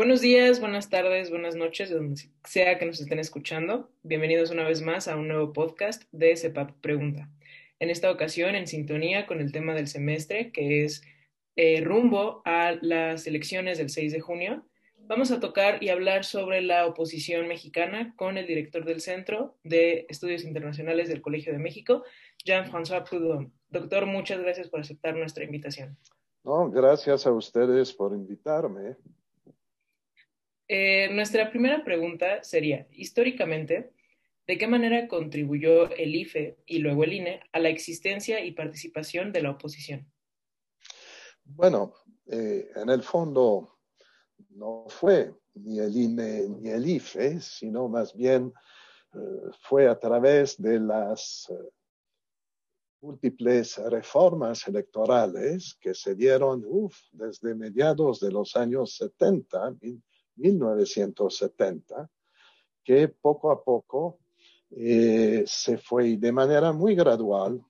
Buenos días, buenas tardes, buenas noches, donde sea que nos estén escuchando. Bienvenidos una vez más a un nuevo podcast de CEPAP Pregunta. En esta ocasión, en sintonía con el tema del semestre, que es eh, rumbo a las elecciones del 6 de junio, vamos a tocar y hablar sobre la oposición mexicana con el director del Centro de Estudios Internacionales del Colegio de México, Jean-François Proudhon. Doctor, muchas gracias por aceptar nuestra invitación. No, gracias a ustedes por invitarme. Eh, nuestra primera pregunta sería, históricamente, ¿de qué manera contribuyó el IFE y luego el INE a la existencia y participación de la oposición? Bueno, eh, en el fondo no fue ni el INE ni el IFE, sino más bien eh, fue a través de las múltiples reformas electorales que se dieron desde mediados de los años 70, 1970, que poco a poco eh, se fue de manera muy gradual,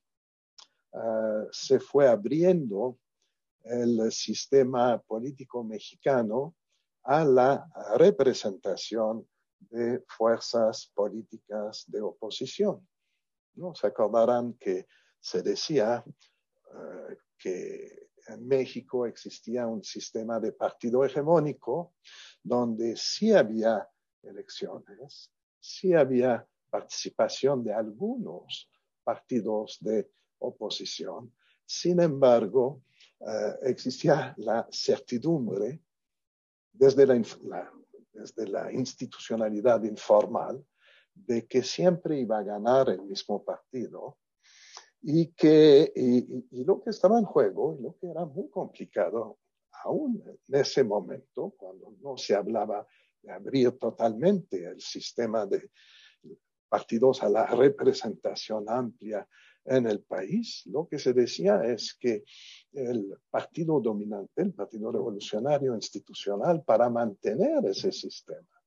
uh, se fue abriendo el sistema político mexicano a la representación de fuerzas políticas de oposición. ¿no? Se acordarán que se decía uh, que en México existía un sistema de partido hegemónico donde sí había elecciones, sí había participación de algunos partidos de oposición. Sin embargo, uh, existía la certidumbre desde la, la, desde la institucionalidad informal de que siempre iba a ganar el mismo partido y que y, y, lo que estaba en juego y lo que era muy complicado aún en ese momento, cuando no se hablaba de abrir totalmente el sistema de partidos a la representación amplia en el país, lo que se decía es que el partido dominante, el Partido Revolucionario Institucional, para mantener ese sistema,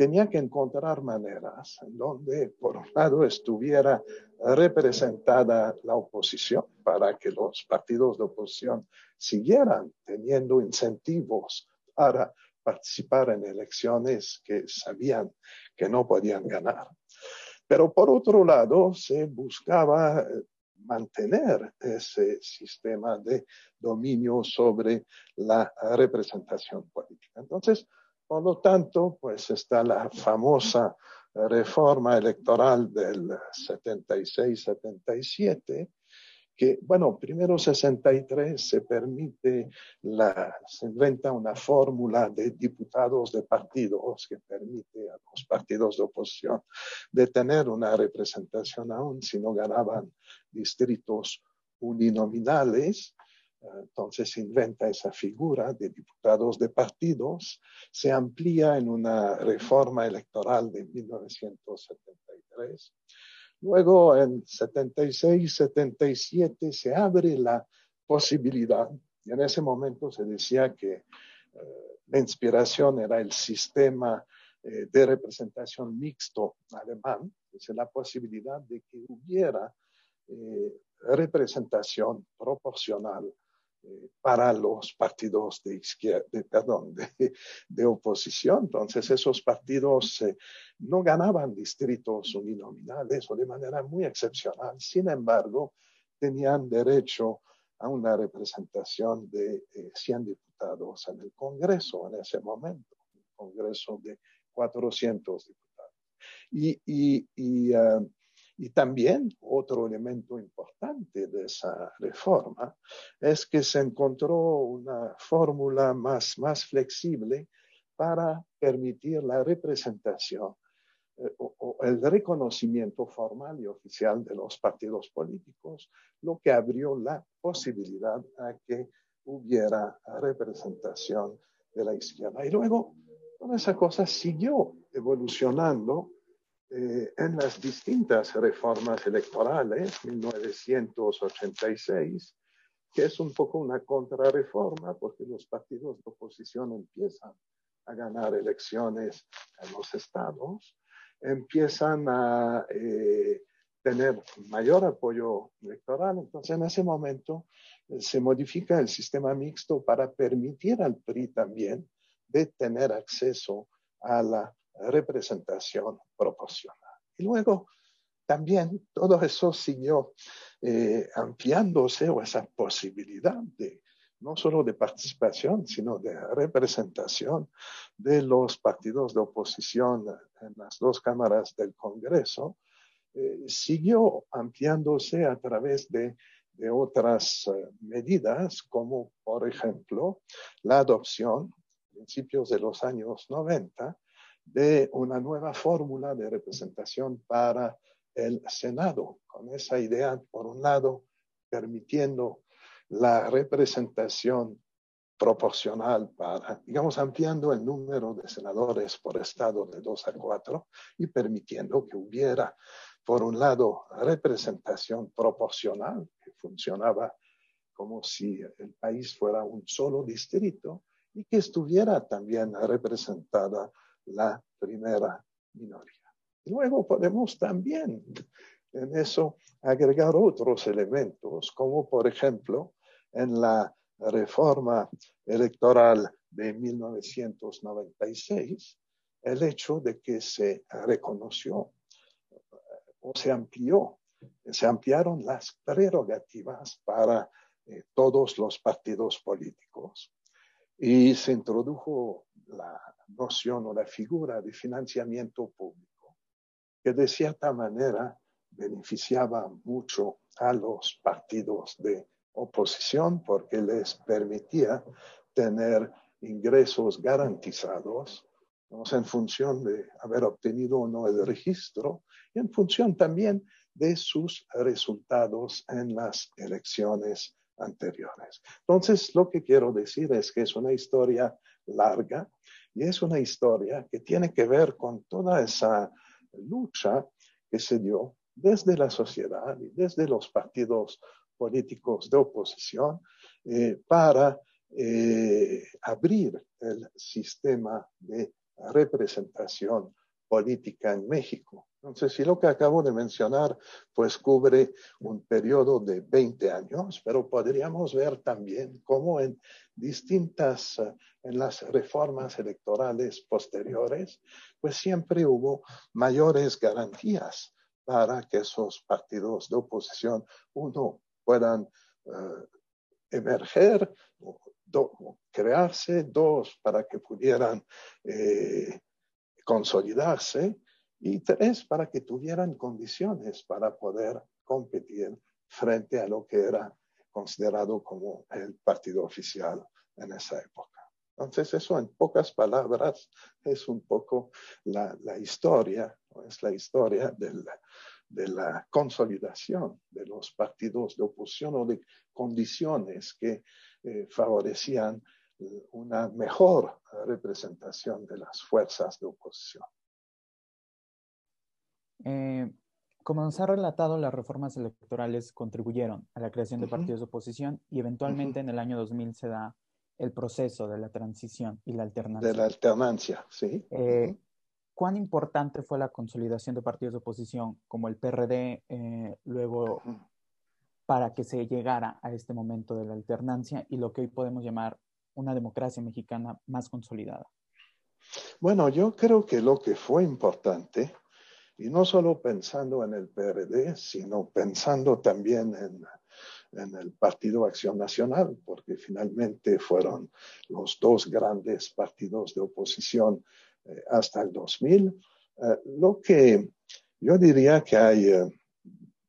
tenía que encontrar maneras donde, por un lado, estuviera representada la oposición para que los partidos de oposición siguieran teniendo incentivos para participar en elecciones que sabían que no podían ganar. Pero por otro lado, se buscaba mantener ese sistema de dominio sobre la representación política. Entonces, por lo tanto, pues está la famosa reforma electoral del 76-77, que, bueno, primero 63 se permite, la, se inventa una fórmula de diputados de partidos que permite a los partidos de oposición de tener una representación aún si no ganaban distritos uninominales entonces se inventa esa figura de diputados de partidos, se amplía en una reforma electoral de 1973. Luego, en 76, 77, se abre la posibilidad, y en ese momento se decía que eh, la inspiración era el sistema eh, de representación mixto alemán, es la posibilidad de que hubiera eh, representación proporcional para los partidos de izquierda, de, perdón, de, de, oposición. Entonces esos partidos eh, no ganaban distritos uninominales o de manera muy excepcional. Sin embargo, tenían derecho a una representación de eh, 100 diputados en el Congreso en ese momento, un Congreso de 400 diputados. Y, y, y uh, y también otro elemento importante de esa reforma es que se encontró una fórmula más, más flexible para permitir la representación eh, o, o, el reconocimiento formal y oficial de los partidos políticos, lo que abrió la posibilidad a que hubiera representación de la izquierda. Y luego, toda esa cosa siguió evolucionando eh, en las distintas reformas electorales, 1986, que es un poco una contrarreforma porque los partidos de oposición empiezan a ganar elecciones en los estados, empiezan a eh, tener mayor apoyo electoral. Entonces, en ese momento eh, se modifica el sistema mixto para permitir al PRI también de tener acceso a la representación proporcional. Y luego también todo eso siguió eh, ampliándose o esa posibilidad de no solo de participación, sino de representación de los partidos de oposición en las dos cámaras del Congreso, eh, siguió ampliándose a través de, otras eh, medidas, como por ejemplo la adopción, a principios de los años 90, de una nueva fórmula de representación para el Senado, con esa idea, por un lado, permitiendo la representación proporcional para, digamos, ampliando el número de senadores por estado de dos a cuatro y permitiendo que hubiera, por un lado, representación proporcional, que funcionaba como si el país fuera un solo distrito, y que estuviera también representada la primera minoría. Luego podemos también en eso agregar otros elementos, como por ejemplo en la reforma electoral de 1996 el hecho de que se reconoció o se amplió, se ampliaron las prerrogativas para eh, todos los partidos políticos y se introdujo la noción o la figura de financiamiento público que de cierta manera beneficiaba mucho a los partidos de oposición porque les permitía tener ingresos garantizados en función de haber obtenido o no el registro y en función también de sus resultados en las elecciones anteriores. Entonces, lo que quiero decir es que es una historia larga y es una historia que tiene que ver con toda esa lucha que se dio desde la sociedad y desde los partidos políticos de oposición eh, para eh, abrir el sistema de representación política en México. Entonces, si lo que acabo de mencionar, pues cubre un periodo de 20 años, pero podríamos ver también cómo en distintas, eh, en las reformas electorales posteriores, pues siempre hubo mayores garantías para que esos partidos de oposición, uno, puedan eh, emerger, o crearse, dos, para que pudieran eh, consolidarse, y tres, para que tuvieran condiciones para poder competir frente a lo que era considerado como el partido oficial en esa época. Entonces, eso en pocas palabras es un poco la, historia, es la historia de la consolidación de los partidos de oposición o de condiciones que eh, favorecían una mejor representación de las fuerzas de oposición. Eh, como nos ha relatado, las reformas electorales contribuyeron a la creación de partidos de oposición y eventualmente en el año 2000 se da el proceso de la transición y la alternancia. De la alternancia, sí. Cuán importante fue la consolidación de partidos de oposición como el PRD eh, luego para que se llegara a este momento de la alternancia y lo que hoy podemos llamar una democracia mexicana más consolidada? Bueno, yo creo que lo que fue importante, y no solo pensando en el PRD, sino pensando también en, el Partido Acción Nacional, porque finalmente fueron los dos grandes partidos de oposición eh, hasta el 2000. Eh, lo que yo diría que hay eh,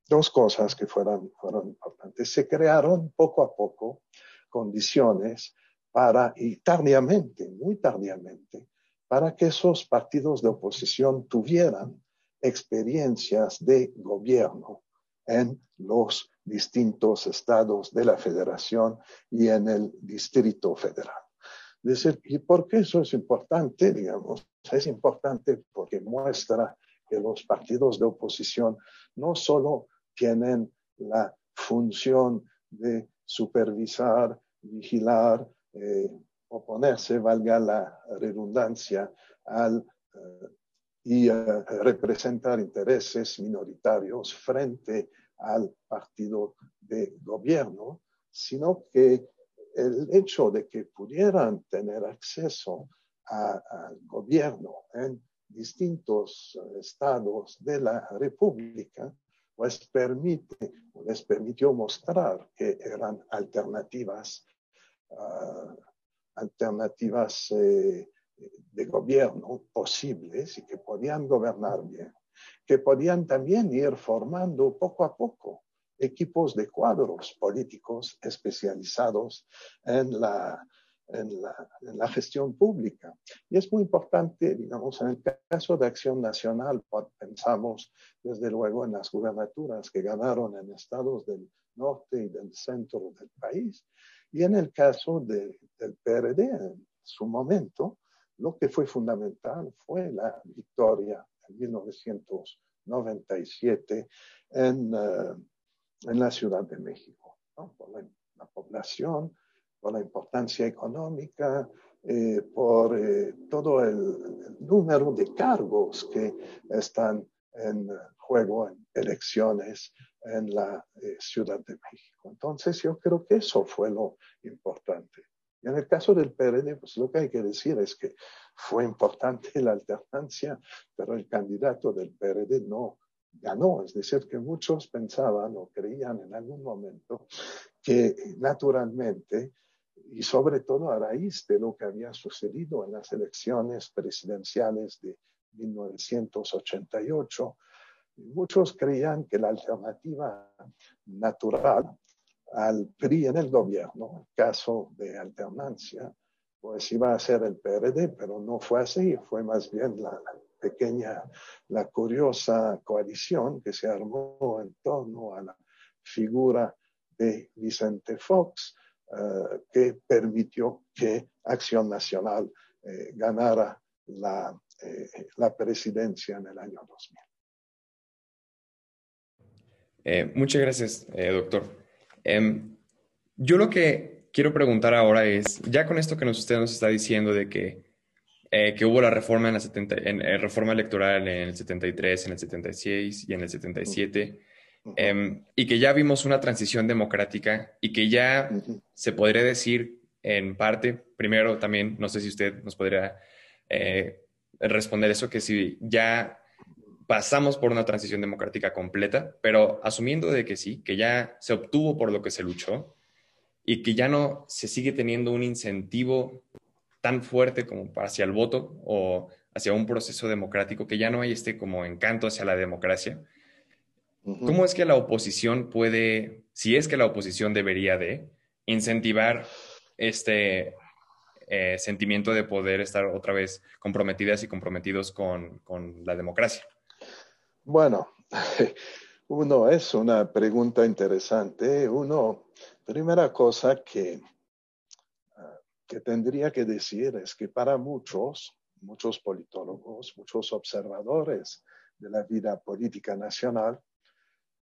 dos cosas que fueron, fueron importantes. Se crearon poco a poco condiciones para, y tardíamente, muy tardíamente, para que esos partidos de oposición tuvieran experiencias de gobierno en los distintos estados de la federación y en el distrito federal. Decir, ¿y por qué eso es importante? Digamos, es importante porque muestra que los partidos de oposición no solo tienen la función de supervisar, vigilar, eh, oponerse, valga la redundancia, al, eh, y eh, representar intereses minoritarios frente al partido de gobierno, sino que el hecho de que pudieran tener acceso al gobierno en distintos estados de la República, pues permite, les permitió mostrar que eran alternativas, ah, alternativas eh, de gobierno posibles y que podían gobernar bien, que podían también ir formando poco a poco equipos de cuadros políticos especializados en la, en la, gestión pública. Y es muy importante, digamos, en el caso de Acción Nacional, pensamos desde luego en las gubernaturas que ganaron en estados del norte y del centro del país. Y en el caso del PRD, en su momento, lo que fue fundamental fue la victoria en 1997 en, eh, en la Ciudad de México, por la, población, por la importancia económica, eh, por eh, todo el, número de cargos que están en juego en elecciones en la Ciudad de México. Entonces yo creo que eso fue lo importante. Y en el caso del PRD, pues lo que hay que decir es que fue importante la alternancia, pero el candidato del PRD no ganó. Es decir, que muchos pensaban o creían en algún momento que naturalmente, y sobre todo a raíz de lo que había sucedido en las elecciones presidenciales de 1988, muchos creían que la alternativa natural al PRI en el gobierno, caso de alternancia, pues iba a ser el PRD, pero no fue así, fue más bien la, pequeña, la curiosa coalición que se armó en torno a la figura de Vicente Fox, eh, que permitió que Acción Nacional eh, ganara la, eh, la, presidencia en el año 2000. muchas gracias, doctor. Em, yo lo que quiero preguntar ahora es, ya con esto que usted nos está diciendo de que, eh, que hubo la reforma, en la 70, en, eh, reforma electoral en el 73, en el 76 y en el 77, em, y que ya vimos una transición democrática y que ya se podría decir en parte, primero también, no sé si usted nos podría eh, responder eso, que si ya pasamos por una transición democrática completa, pero asumiendo de que sí, que ya se obtuvo por lo que se luchó y que ya no se sigue teniendo un incentivo tan fuerte como hacia el voto o hacia un proceso democrático, que ya no hay este como encanto hacia la democracia. ¿Cómo es que la oposición puede, si es que la oposición debería de, incentivar este eh, sentimiento de poder estar otra vez comprometidas y comprometidos con, con la democracia? Bueno, uno es una pregunta interesante. Uno, primera cosa que, ah, que tendría que decir es que para muchos, muchos politólogos, muchos observadores de la vida política nacional,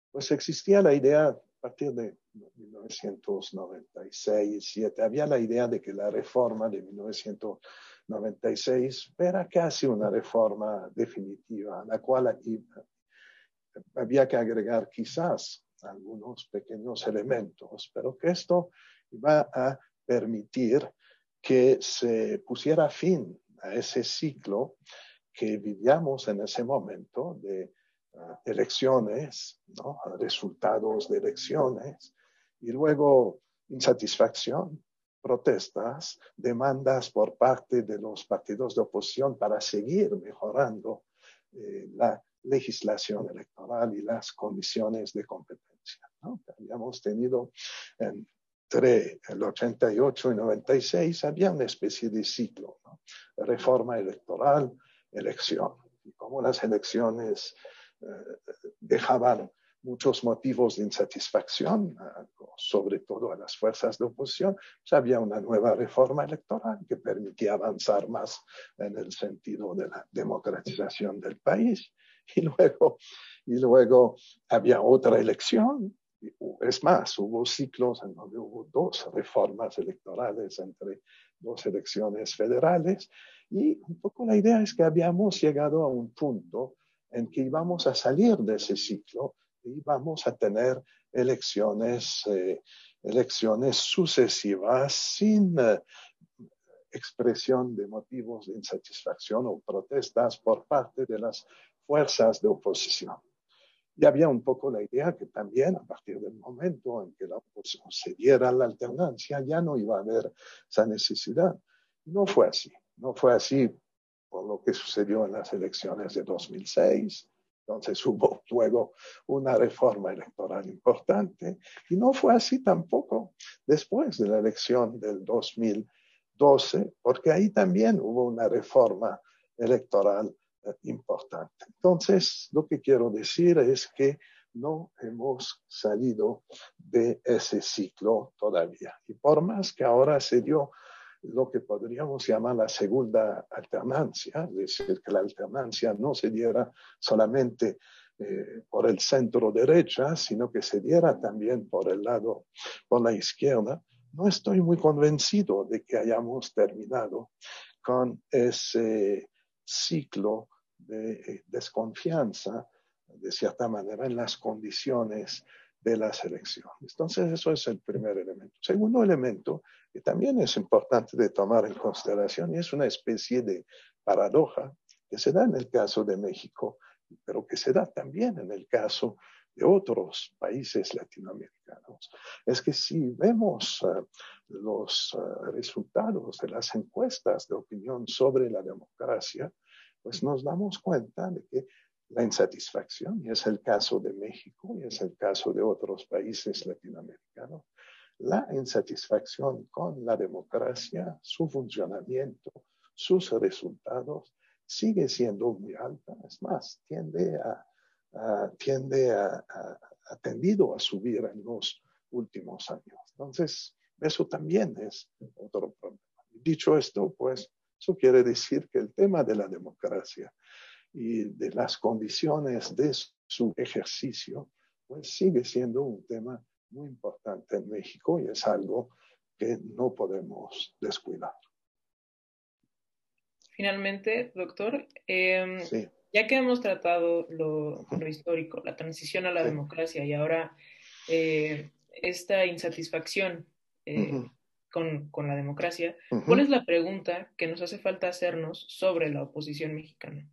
pues existía la idea a partir de 1996, 7, había la idea de que la reforma de 1996 era casi una reforma definitiva, a la cual había que agregar quizás algunos pequeños elementos, pero que esto iba a permitir que se pusiera fin a ese ciclo que vivíamos en ese momento de ah, elecciones, resultados de elecciones, y luego insatisfacción, protestas, demandas por parte de los partidos de oposición para seguir mejorando eh, la legislación electoral y las condiciones de competencia. Habíamos tenido entre el 88 y 96, había una especie de ciclo, reforma electoral, elección. Y como las elecciones eh, dejaban muchos motivos de insatisfacción, sobre todo a las fuerzas de oposición, pues había una nueva reforma electoral que permitía avanzar más en el sentido de la democratización del país. Y luego, y luego había otra elección. Es más, hubo ciclos en donde hubo dos reformas electorales entre dos elecciones federales. Y un poco la idea es que habíamos llegado a un punto en que íbamos a salir de ese ciclo y vamos a tener elecciones, eh, elecciones sucesivas sin, eh, expresión de motivos de insatisfacción o protestas por parte de las fuerzas de oposición. Y había un poco la idea que también a partir del momento en que la oposición se diera la alternancia ya no iba a haber esa necesidad. No fue así. No fue así por lo que sucedió en las elecciones de 2006. Entonces hubo luego una reforma electoral importante y no fue así tampoco después de la elección del 2012, porque ahí también hubo una reforma electoral importante. Entonces, lo que quiero decir es que no hemos salido de ese ciclo todavía. Y por más que ahora se dio lo que podríamos llamar la segunda alternancia, es decir, que la alternancia no se diera solamente eh, por el centro derecha, sino que se diera también por el lado, por la izquierda, no estoy muy convencido de que hayamos terminado con ese ciclo de eh, desconfianza, de cierta manera, en las condiciones de las elecciones. Entonces, eso es el primer elemento. Segundo elemento, que también es importante de tomar en consideración, y es una especie de paradoja que se da en el caso de México, pero que se da también en el caso de otros países latinoamericanos, es que si vemos eh, los eh, resultados de las encuestas de opinión sobre la democracia, pues nos damos cuenta de que la insatisfacción, y es el caso de México y es el caso de otros países latinoamericanos, la insatisfacción con la democracia, su funcionamiento, sus resultados, sigue siendo muy alta. Es más, tiende a, tiende a, a, tendido a subir en los últimos años. Entonces, eso también es otro problema. Dicho esto, pues eso quiere decir que el tema de la democracia y de las condiciones de su ejercicio, pues sigue siendo un tema muy importante en México y es algo que no podemos descuidar. Finalmente, doctor, em, ya que hemos tratado lo, histórico, la transición a la democracia y ahora eh, esta insatisfacción eh, con, la democracia, ¿cuál es la pregunta que nos hace falta hacernos sobre la oposición mexicana?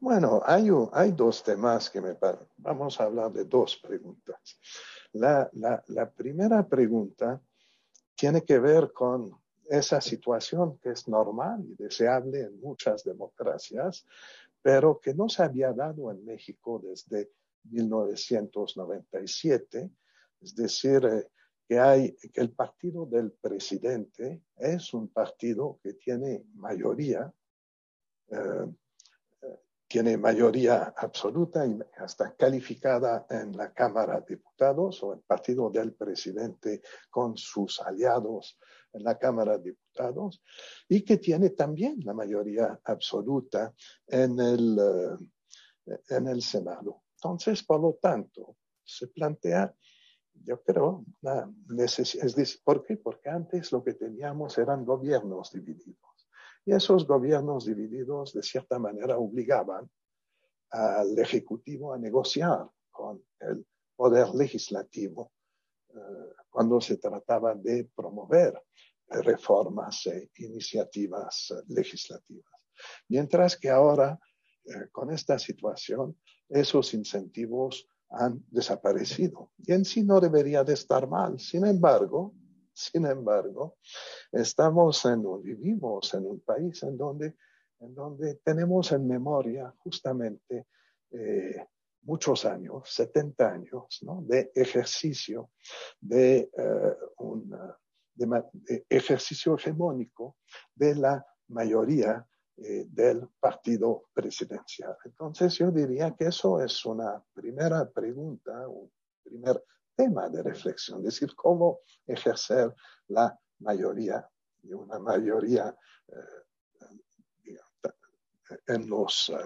Bueno, hay, dos temas que me Vamos a hablar de dos preguntas. La, primera pregunta tiene que ver con esa situación que es normal y deseable en muchas democracias, pero que no se había dado en México desde 1997, es decir, eh, que el partido del presidente es un partido que tiene mayoría, eh, tiene mayoría absoluta y hasta calificada en la Cámara de Diputados o el partido del presidente con sus aliados en la Cámara de Diputados y que tiene también la mayoría absoluta en el, eh, en el Senado. Entonces, por lo tanto, se plantea yo creo, la necesidad, ¿por qué? Porque antes lo que teníamos eran gobiernos divididos. Y esos gobiernos divididos, de cierta manera, obligaban al Ejecutivo a negociar con el Poder Legislativo eh, cuando se trataba de promover reformas e iniciativas legislativas. Mientras que ahora, eh, con esta situación, esos incentivos han desaparecido. Y en sí no debería de estar mal. Sin embargo, sin embargo, estamos en, vivimos en un país en donde, en donde tenemos en memoria justamente eh, muchos años, 70 años, ¿no? de ejercicio, de, eh, un de ejercicio hegemónico de la mayoría eh, del partido presidencial. Entonces yo diría que eso es una primera pregunta, un primer tema de reflexión, es decir, cómo ejercer la mayoría, y una mayoría eh, en los, eh,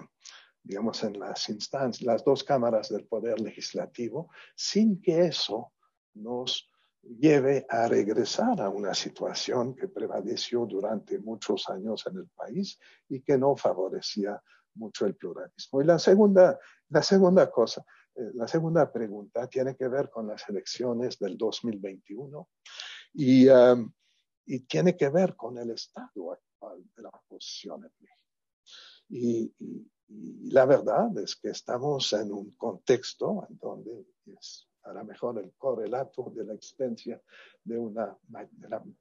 digamos, en las instancias, las dos cámaras del poder legislativo, sin que eso nos lleve a regresar a una situación que prevaleció durante muchos años en el país y que no favorecía mucho el pluralismo. Y la segunda, la segunda cosa, la segunda pregunta tiene que ver con las elecciones del 2021 y, um, y tiene que ver con el estado actual de la oposición en México. Y, la verdad es que estamos en un contexto en donde es a lo mejor el correlato de la existencia de una,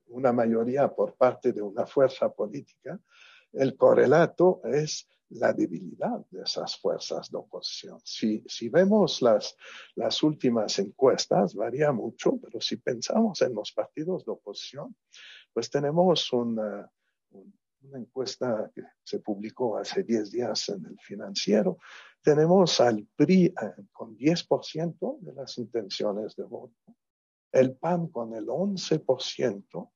una mayoría por parte de una fuerza política, el correlato es la debilidad de esas fuerzas de oposición. Si, si vemos las, las últimas encuestas, varía mucho, pero si pensamos en los partidos de oposición, pues tenemos una, una encuesta que se publicó hace 10 días en el financiero. Tenemos al PRI eh, con 10% de las intenciones de voto, el PAN con el 11%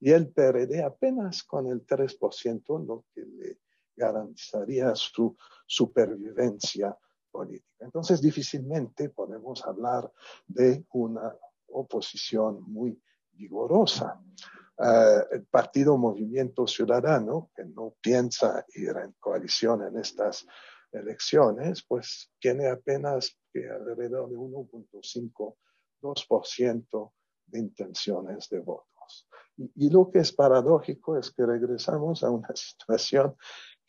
y el PRD apenas con el 3%, lo que le garantizaría su supervivencia política. Entonces, difícilmente podemos hablar de una oposición muy vigorosa. Uh, el partido Movimiento Ciudadano, que no piensa ir en coalición en estas elecciones, pues tiene apenas que alrededor de 1.5-2% de intenciones de votos. Y, y, lo que es paradójico es que regresamos a una situación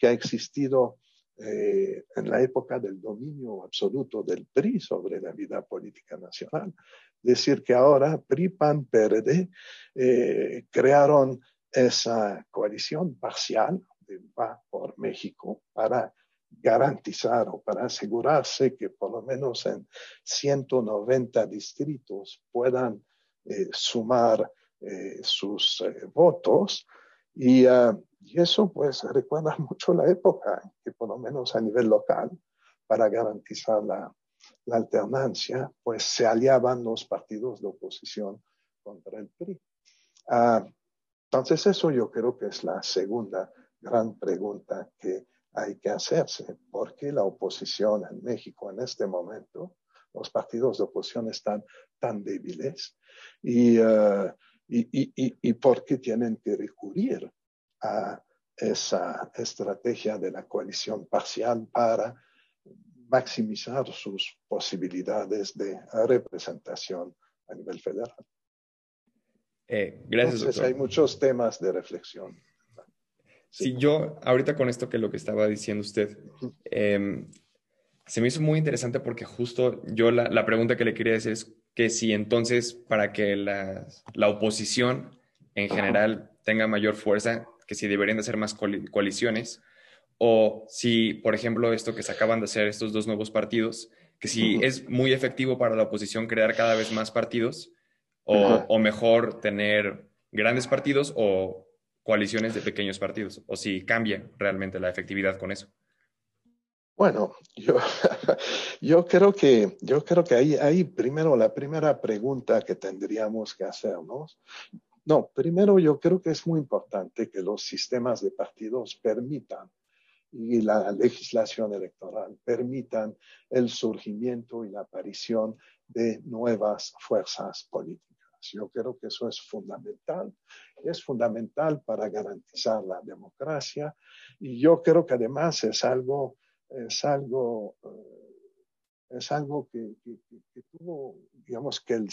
que ha existido eh, en la época del dominio absoluto del PRI sobre la vida política nacional. Decir que ahora PRI, PAN, PRD eh, crearon esa coalición parcial de Va por México para garantizar o para asegurarse que por lo menos en 190 distritos puedan eh, sumar sus votos y uh, y eso pues recuerda mucho la época que por lo menos a nivel local, para garantizar la, la alternancia, pues se aliaban los partidos de oposición contra el PRI. Uh, entonces eso yo creo que es la segunda gran pregunta que hay que hacerse. ¿Por qué la oposición en México en este momento, los partidos de oposición están tan débiles? Y, uh, y, y, y, por qué tienen que recurrir a esa estrategia de la coalición parcial para maximizar sus posibilidades de representación a nivel federal. Eh, gracias. Entonces, hay muchos temas de reflexión. Sí. yo ahorita con esto que lo que estaba diciendo usted, eh, se me hizo muy interesante porque justo yo la, la, pregunta que le quería decir es que si entonces para que la, la oposición en general tenga mayor fuerza, que si deberían de ser más coaliciones, o si, por ejemplo, esto que se acaban de hacer estos dos nuevos partidos, que si es muy efectivo para la oposición crear cada vez más partidos, o, o, mejor tener grandes partidos o coaliciones de pequeños partidos, o si cambia realmente la efectividad con eso. Bueno, yo, yo creo que, yo creo que ahí, primero la primera pregunta que tendríamos que hacernos, no, primero yo creo que es muy importante que los sistemas de partidos permitan y la legislación electoral permitan el surgimiento y la aparición de nuevas fuerzas políticas. Yo creo que eso es fundamental. Es fundamental para garantizar la democracia y yo creo que además es algo, es algo eh, es algo que, que, tuvo, digamos que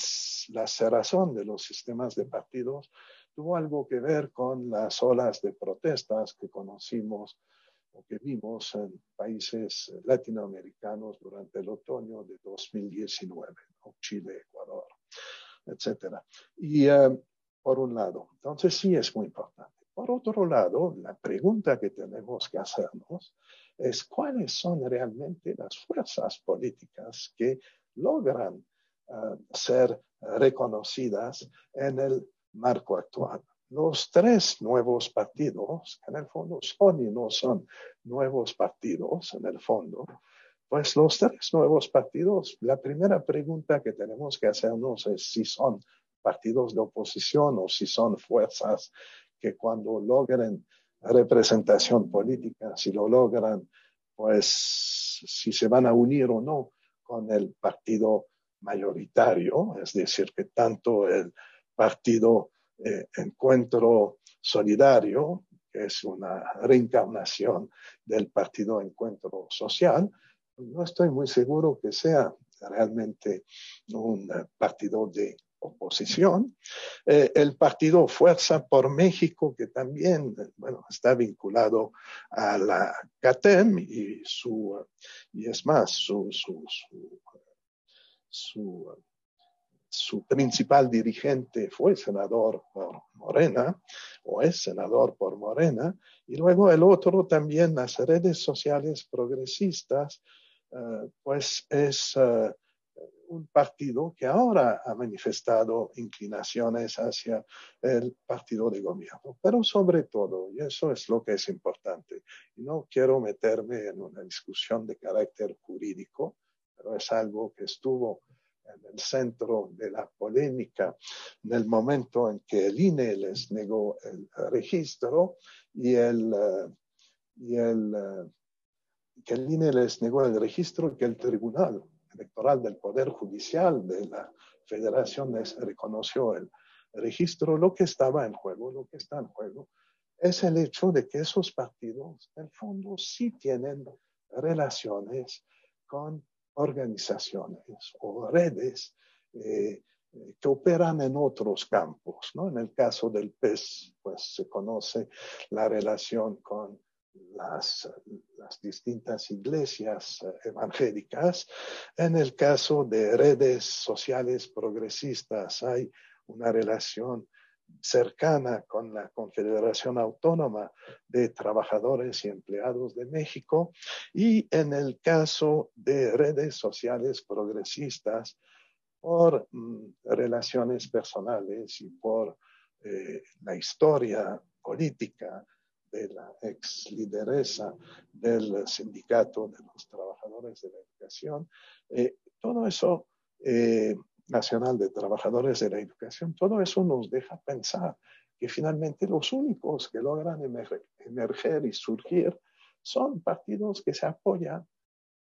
la cerrazón de los sistemas de partidos tuvo algo que ver con las olas de protestas que conocimos o que vimos en países latinoamericanos durante el otoño de 2019, ¿no? Chile, Ecuador, etcétera. Y uh, por un lado, entonces sí es muy importante. Por otro lado, la pregunta que tenemos que hacernos es cuáles son realmente las fuerzas políticas que logran uh, ser reconocidas en el marco actual. Los tres nuevos partidos, que en el fondo son y no son nuevos partidos, en el fondo, pues los tres nuevos partidos, la primera pregunta que tenemos que hacernos es si son partidos de oposición o si son fuerzas que cuando logren representación política, si lo logran, pues si se van a unir o no con el partido mayoritario, es decir, que tanto el partido eh, Encuentro Solidario, que es una reencarnación del partido Encuentro Social, no estoy muy seguro que sea realmente un partido de oposición, eh, el partido Fuerza por México, que también bueno, está vinculado a la CATEM y, su, y es más, su, su, su, su principal dirigente fue senador por Morena, o es senador por Morena, y luego el otro también, las redes sociales progresistas, eh, pues es eh, un partido que ahora ha manifestado inclinaciones hacia el partido de gobierno, pero sobre todo, y eso es lo que es importante, no quiero meterme en una discusión de carácter jurídico, pero es algo que estuvo en el centro de la polémica en el momento en que el INE les negó el registro y el, eh, y el eh, que el INE les negó el registro que el Tribunal Electoral del Poder Judicial de la Federación reconoció el registro, lo que estaba en juego, lo que está en juego, es el hecho de que esos partidos, en el fondo, sí tienen relaciones con organizaciones o redes eh, que operan en otros campos. ¿no? En el caso del PES, pues se conoce la relación con las, distintas iglesias eh, evangélicas. En el caso de redes sociales progresistas hay una relación cercana con la Confederación Autónoma de Trabajadores y Empleados de México y en el caso de redes sociales progresistas por mm, relaciones personales y por eh, la historia política de la ex lideresa del sindicato de los trabajadores de la educación. Eh, todo eso eh, Nacional de Trabajadores de la Educación, todo eso nos deja pensar que finalmente los únicos que logran emerger, y surgir son partidos que se apoyan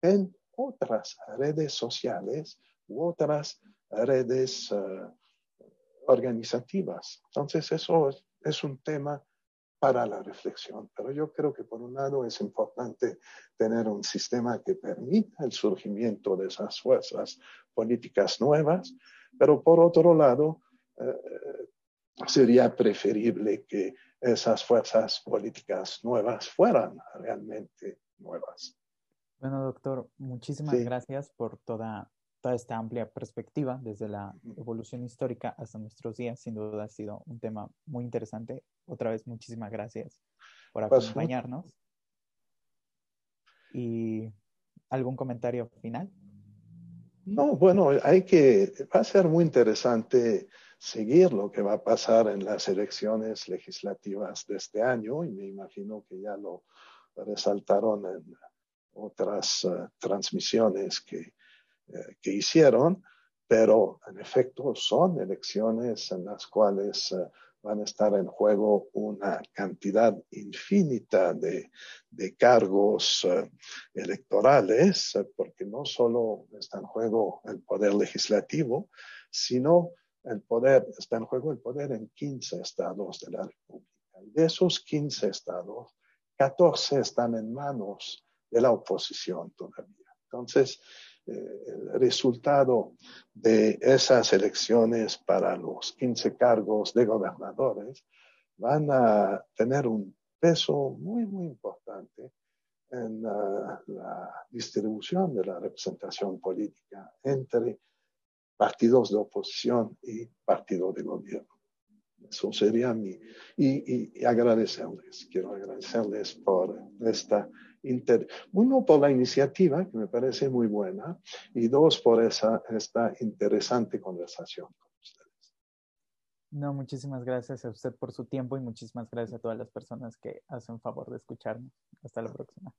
en otras redes sociales u otras redes eh, organizativas. Entonces, eso es un tema para la reflexión. Pero yo creo que por un lado es importante tener un sistema que permita el surgimiento de esas fuerzas políticas nuevas, pero por otro lado eh, sería preferible que esas fuerzas políticas nuevas fueran realmente nuevas. Bueno, doctor, muchísimas gracias por toda toda esta amplia perspectiva desde la evolución histórica hasta nuestros días. Sin duda ha sido un tema muy interesante. Otra vez, muchísimas gracias por pues, acompañarnos. ¿Y algún comentario final? No, bueno, hay que, va a ser muy interesante seguir lo que va a pasar en las elecciones legislativas de este año y me imagino que ya lo resaltaron en otras eh, transmisiones que eh, que hicieron, pero en efecto son elecciones en las cuales eh, van a estar en juego una cantidad infinita de, de cargos eh, electorales, porque no solo está en juego el poder legislativo, sino el poder, está en juego el poder en 15 estados de la República. De esos 15 estados, 14 están en manos de la oposición todavía. Entonces, el resultado de esas elecciones para los 15 cargos de gobernadores van a tener un peso muy, muy importante en la distribución de la representación política entre partidos de oposición y partidos de gobierno. Eso sería mi... Y, y agradecerles, quiero agradecerles por esta uno, por la iniciativa, que me parece muy buena, y dos, por esa, esta interesante conversación con ustedes. No, muchísimas gracias a usted por su tiempo y muchísimas gracias a todas las personas que hacen favor de escucharnos. Hasta la próxima.